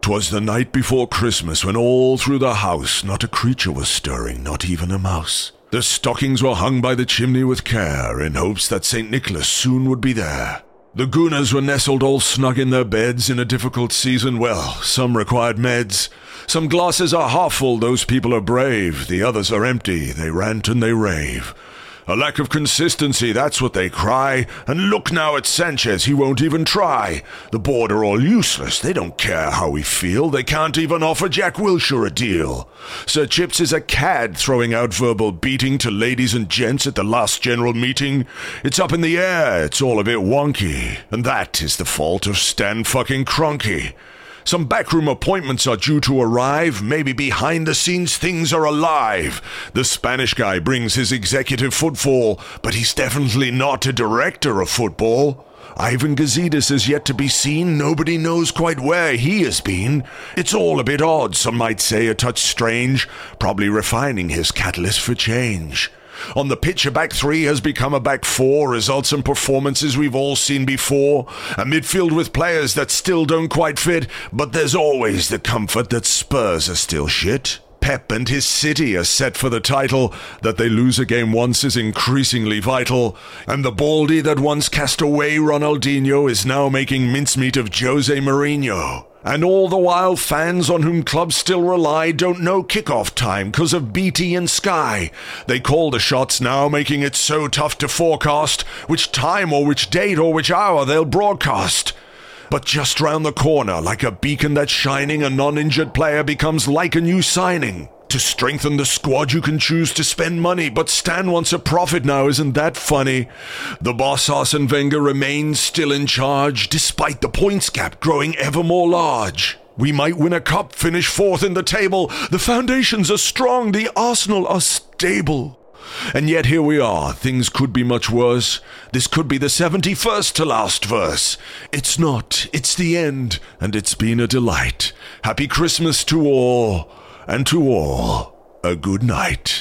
'Twas the night before Christmas when all through the house not a creature was stirring, not even a mouse. The stockings were hung by the chimney with care in hopes that St. Nicholas soon would be there. The Gooners were nestled all snug in their beds in a difficult season. Well, some required meds. Some glasses are half full, those people are brave. The others are empty, they rant and they rave. A lack of consistency, that's what they cry. And look now at Sanchez, he won't even try. The board are all useless, they don't care how we feel. They can't even offer Jack Wilshere a deal. Sir Chips is a cad throwing out verbal beating to ladies and gents at the last general meeting. It's up in the air, it's all a bit wonky. And that is the fault of Stan fucking Kroenke. Some backroom appointments are due to arrive. Maybe behind the scenes things are alive. The Spanish guy brings his executive footfall, but he's definitely not a director of football. Ivan Gazidis is yet to be seen. Nobody knows quite where he has been. It's all a bit odd, some might say a touch strange, probably refining his catalyst for change. On the pitch, a back three has become a back four, results and performances we've all seen before. A midfield with players that still don't quite fit, but there's always the comfort that Spurs are still shit. Pep and his city are set for the title. That they lose a game once is increasingly vital. And the baldy that once cast away Ronaldinho is now making mincemeat of Jose Mourinho. And all the while, fans on whom clubs still rely don't know kickoff time because of BT and Sky. They call the shots now, making it so tough to forecast which time or which date or which hour they'll broadcast. But just round the corner, like a beacon that's shining, a non injured player becomes like a new signing. To strengthen the squad, you can choose to spend money, but Stan wants a profit now, isn't that funny? The boss Arsene Wenger remains still in charge, despite the points gap growing ever more large. We might win a cup, finish fourth in the table. The foundations are strong, the Arsenal are stable. And yet here we are. Things could be much worse. This could be the 71st to last verse. It's not. It's the end. And it's been a delight. Happy Christmas to all. And to all, a good night.